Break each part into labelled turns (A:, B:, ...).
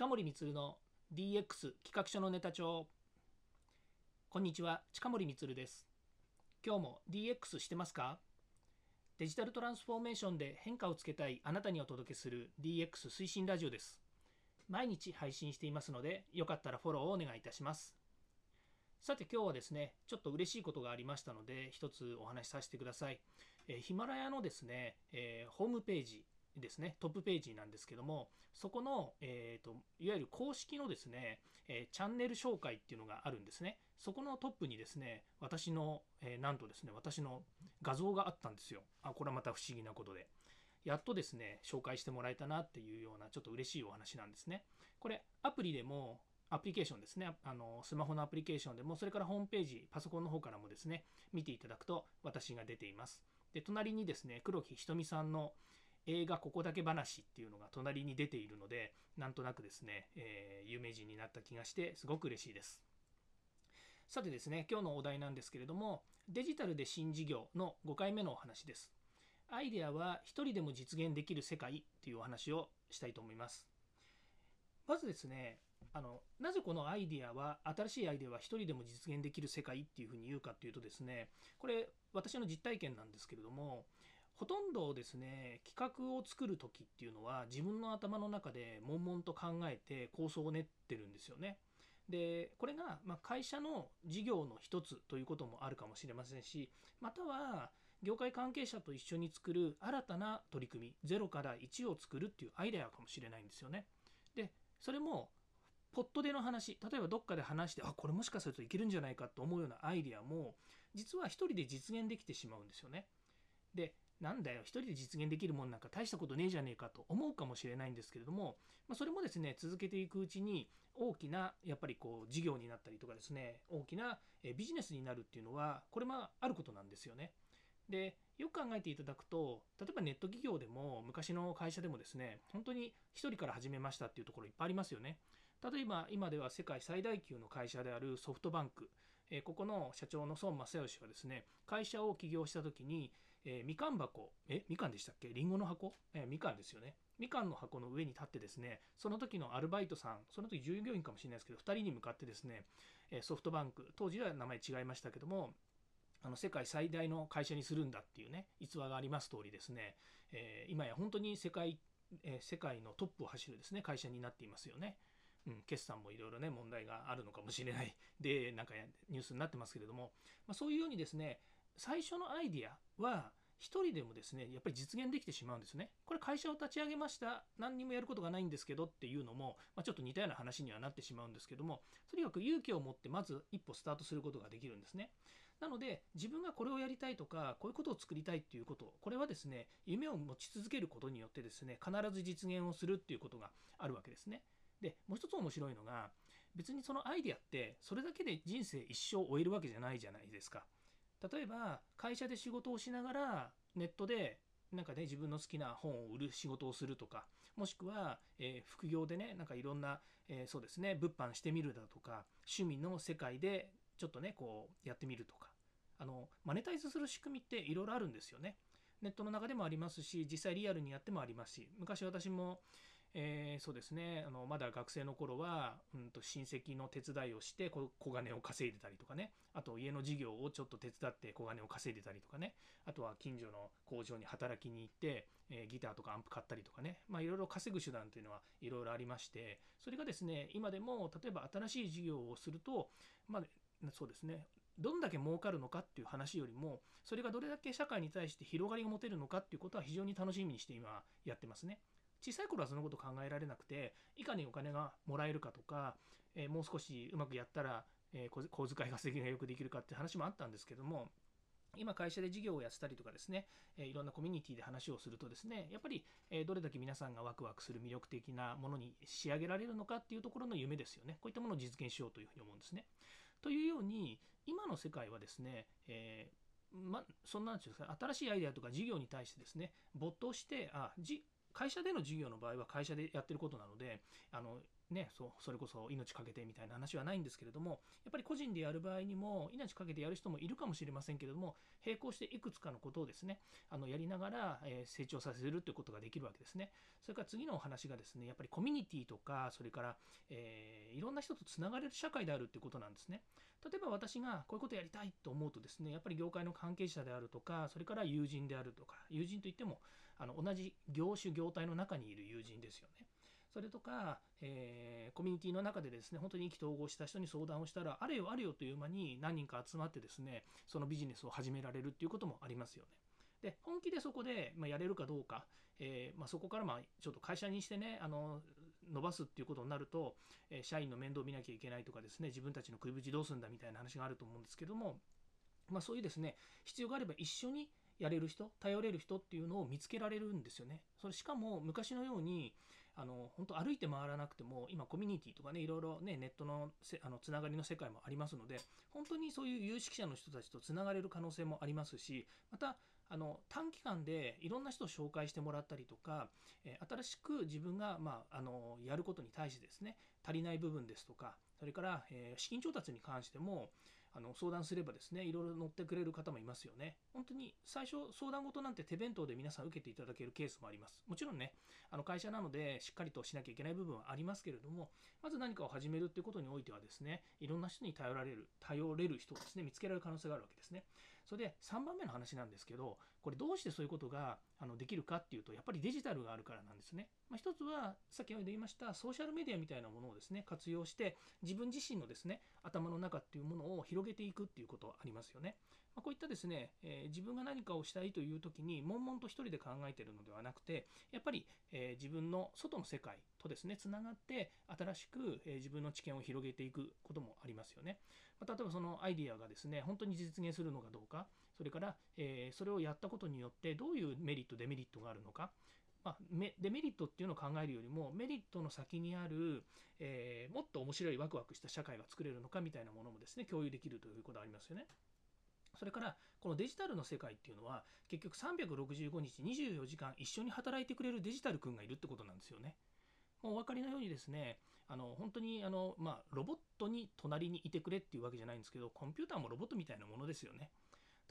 A: 近森光の DX 企画書のネタ帳。こんにちは近森光です。今日も DX してますか？デジタルトランスフォーメーションで変化をつけたいあなたにお届けする DX 推進ラジオです。毎日配信していますのでよかったらフォローをお願いいたします。さて今日はですねちょっと嬉しいことがありましたので一つお話しさせてください、えー、ヒマラヤのですね、えー、ホームページですね、トップページなんですけども、そこの、えーと、いわゆる公式のですね、えー、チャンネル紹介っていうのがあるんですね。そこのトップにですね、私の、えー、なんとですね、私の画像があったんですよ。あ、これはまた不思議なことで。やっとですね、紹介してもらえたなっていうような、ちょっと嬉しいお話なんですね。これ、アプリでも、アプリケーションですねあの、スマホのアプリケーションでも、それからホームページ、パソコンの方からもですね、見ていただくと私が出ています。で、隣にですね、黒木ひとみさんの、映画ここだけ話っていうのが隣に出ているので、なんとなくですね、えー、有名人になった気がして、すごく嬉しいです。さてですね、今日のお題なんですけれども、デジタルで新事業の5回目のお話です。アイデアは一人でも実現できる世界というお話をしたいと思います。まずですね、あのなぜこのアイデアは新しいアイデアは一人でも実現できる世界っていうふうに言うかっていうとですねこれ私の実体験なんですけれどもほとんどですね企画を作る時っていうのは自分の頭の中で悶々と考えて構想を練ってるんですよね。でこれがま会社の事業の一つということもあるかもしれませんしまたは業界関係者と一緒に作る新たな取り組み0から1を作るっていうアイデアかもしれないんですよね。でそれもポットでの話例えばどっかで話してあこれもしかするといけるんじゃないかと思うようなアイデアも実は一人で実現できてしまうんですよね。でなんだよ、一人で実現できるもんなんか大したことねえじゃねえかと思うかもしれないんですけれども、まあ、それもですね、続けていくうちに大きな、やっぱりこう、事業になったりとかですね、大きなビジネスになるっていうのは、これもあることなんですよね。で、よく考えていただくと、例えばネット企業でも、昔の会社でもですね、本当に1人から始めましたっていうところいっぱいありますよね。例えば今では世界最大級の会社であるソフトバンク、えここの社長の孫正義はですね、会社を起業した時に、えー、みかん箱、え、みかんでしたっけ？りんごの箱、えー、みかんですよね。みかんの箱の上に立ってですね、その時のアルバイトさん、その時従業員かもしれないですけど、2人に向かってですね、ソフトバンク、当時は名前違いましたけども、あの世界最大の会社にするんだっていうね、逸話があります通りですね、えー、今や本当に世界、えー、世界のトップを走るですね、会社になっていますよね。うん、決算もいろいろね、問題があるのかもしれない。で、なんかニュースになってますけれども、まあ、そういうようにですね、最初のアイディアは1人でもですねやっぱり実現できてしまうんですね。これ会社を立ち上げました何にもやることがないんですけどっていうのも、まあ、ちょっと似たような話にはなってしまうんですけどもとにかく勇気を持ってまず一歩スタートすることができるんですね。なので自分がこれをやりたいとかこういうことを作りたいっていうことこれはですね夢を持ち続けることによってですね必ず実現をするっていうことがあるわけですね。でもう一つ面白いのが別にそのアイデアってそれだけで人生一生終えるわけじゃないじゃないですか。例えば会社で仕事をしながらネットでなんかね自分の好きな本を売る仕事をするとかもしくは、えー、副業でねなんかいろんな、えー、そうですね物販してみるだとか趣味の世界でちょっとねこうやってみるとかあのマネタイズする仕組みっていろいろあるんですよね。ネットの中でもありますし実際リアルにやってもありますし昔私もえー、そうですね。あのまだ学生の頃は、うんと、親戚の手伝いをして小金を稼いでたりとかね。あと家の事業をちょっと手伝って小金を稼いでたりとかね。あとは近所の工場に働きに行って、えー、ギターとかアンプ買ったりとかね。いろいろ稼ぐ手段というのはいろいろありまして。それがですね今でも例えば新しい事業をするとまあそうですね。どんだけ儲かるのかっていう話よりもそれがどれだけ社会に対して広がりが持てるのかっていうことは非常に楽しみにして今やってますね。小さい頃はそのこと考えられなくていかにお金がもらえるかとか、えー、もう少しうまくやったら、えー、小遣い稼ぎがよくできるかって話もあったんですけども今会社で事業をやってたりとかですね、えー、いろんなコミュニティで話をするとですねやっぱり、えどれだけ皆さんがワクワクする魅力的なものに仕上げられるのかっていうところの夢ですよね。こういったものを実現しようというふうに思うんですね。というように今の世界はですね、えーま、そんなんですか新しいアイデアとか事業に対してですね没頭してあじ会社での事業の場合は会社でやってることなのであのね、そうそれこそ命かけてみたいな話はないんですけれどもやっぱり個人でやる場合にも命かけてやる人もいるかもしれませんけれども並行していくつかのことをですねあのやりながら、え、成長させるということができるわけですね。それから次のお話がですねやっぱりコミュニティとかそれから、えー、いろんな人とつながれる社会であるっていうことなんですね。例えば私がこういうことやりたいと思うとですねやっぱり業界の関係者であるとかそれから友人であるとか友人といってもあの同じ業種業態の中にいる友人ですよねそれとか、えー、コミュニティの中でですね、本当に意気投合した人に相談をしたら、あれよあれよという間に何人か集まってですね、そのビジネスを始められるっていうこともありますよね。で、本気でそこで、まあ、やれるかどうか、えー、まあ、そこからまあちょっと会社にしてね、あの伸ばすっていうことになると、えー、社員の面倒を見なきゃいけないとかですね、自分たちの食いぶちどうするんだみたいな話があると思うんですけども、まあ、そういうですね、必要があれば一緒にやれる人、頼れる人っていうのを見つけられるんですよね。それしかも昔のように、あの本当歩いて回らなくても今コミュニティとかねいろいろねネットのせあのつながりの世界もありますので本当にそういう有識者の人たちとつながれる可能性もありますしまたあの短期間でいろんな人を紹介してもらったりとか、え新しく自分が、まあ、あのやることに対してですね足りない部分ですとかそれから、え資金調達に関してもあの相談すればですねいろいろ乗ってくれる方もいますよね。本当に最初相談事なんて手弁当で皆さん受けていただけるケースもあります。もちろんねあの会社なのでしっかりとしなきゃいけない部分はありますけれどもまず何かを始めるっていうことにおいてはですねいろんな人に頼られる頼れる人をですね見つけられる可能性があるわけですね。それで3番目の話なんですけどこれどうしてそういうことがあのできるかっていうとやっぱりデジタルがあるからなんですね、まあ、一つは先ほど言いましたソーシャルメディアみたいなものをですね活用して自分自身のですね頭の中っていうものを広げていくっていうことありますよね。まあ、こういったですね、えー、自分が何かをしたいという時に悶々と一人で考えてるのではなくてやっぱり、えー、自分の外の世界とですねつながって新しく、えー、自分の知見を広げていくこともありますよね、まあ、例えばそのアイディアがですね本当に実現するのかどうかそれから、えそれをやったことによってどういうメリットデメリットがあるのかまあ、デメリットっていうのを考えるよりもメリットの先にある、えー、もっと面白いワクワクした社会が作れるのかみたいなものもですね共有できるということがありますよね。それからこのデジタルの世界っていうのは結局365日24時間一緒に働いてくれるデジタル君がいるってことなんですよね。もうお分かりのようにですねあの本当にあの、まあ、ロボットに隣にいてくれっていうわけじゃないんですけどコンピューターもロボットみたいなものですよね。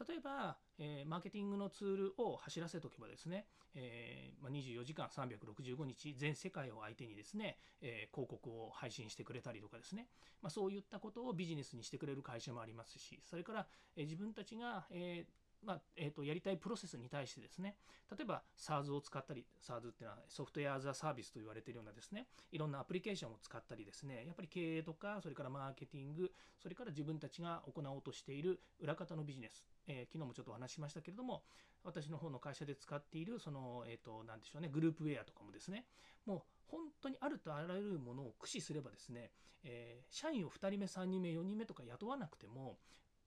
A: 例えば、えー、マーケティングのツールを走らせておけばですね、えーまあ、24時間365日全世界を相手にですね、えー、広告を配信してくれたりとかですね、まあ、そういったことをビジネスにしてくれる会社もありますしそれから、え、自分たちが、えまあえーと、やりたいプロセスに対してですね。例えば SARS を使ったり SARS っていうのはソフトウェア・ザ・サービスと言われているようなですね。いろんなアプリケーションを使ったりですね。やっぱり経営とかそれからマーケティングそれから自分たちが行おうとしている裏方のビジネス、えー、昨日もちょっとお話しましたけれども私の方の会社で使っているその、えーと、何でしょうねグループウェアとかもですね。もう本当にあるとあらゆるものを駆使すればですね、えー、社員を2人目3人目4人目とか雇わなくても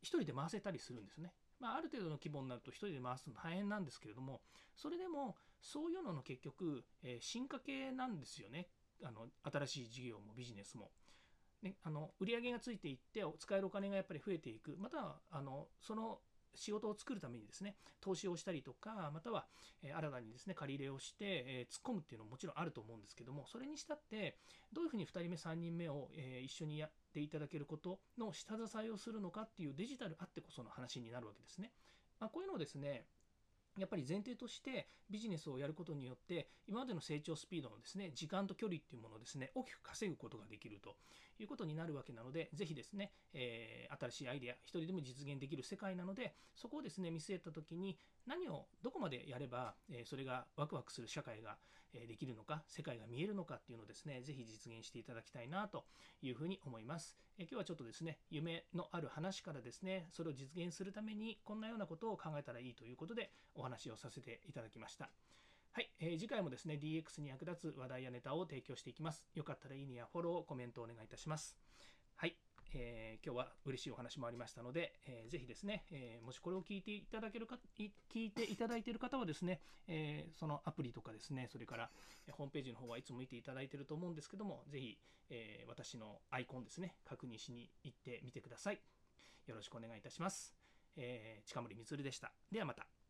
A: 1人で回せたりするんですね。まあ、ある程度の規模になると1人で回すの大変なんですけれどもそれでもそういうのの結局、えー、進化系なんですよねあの新しい事業もビジネスも。ね、あの売り上げがついていって使えるお金がやっぱり増えていくまたはあのその仕事を作るためにですね投資をしたりとかまたは、え新たにですね借り入れをして、え突っ込むっていうのももちろんあると思うんですけどもそれにしたってどういうふうに2人目3人目を、え一緒にやっていただけることの下支えをするのかっていうデジタルあってこその話になるわけですね。まあ、こういうのをですねやっぱり前提としてビジネスをやることによって今までの成長スピードのですね時間と距離っていうものをですね大きく稼ぐことができるということになるわけなのでぜひですね、えー、新しいアイデア一人でも実現できる世界なのでそこをですね見据えた時に何をどこまでやれば、えー、それがワクワクする社会ができるのか、世界が見えるのかっていうのをですね、ぜひ実現していただきたいなというふうに思います。え今日はちょっとですね、夢のある話からですね、それを実現するためにこんなようなことを考えたらいいということでお話をさせていただきました。はい、えー、次回もですね、DX に役立つ話題やネタを提供していきます。よかったらいいねやフォロー、コメントをお願いいたします。えー、今日は嬉しいお話もありましたので、えー、ぜひですね、えー、もしこれを聞いていただけるか、聞いていただいている方はですね、えー、そのアプリとかですね、それからホームページの方はいつも見ていただいていると思うんですけども、ぜひ、えー、私のアイコンですね、確認しに行ってみてください。よろしくお願いいたします。えー、近森光でした。ではまた。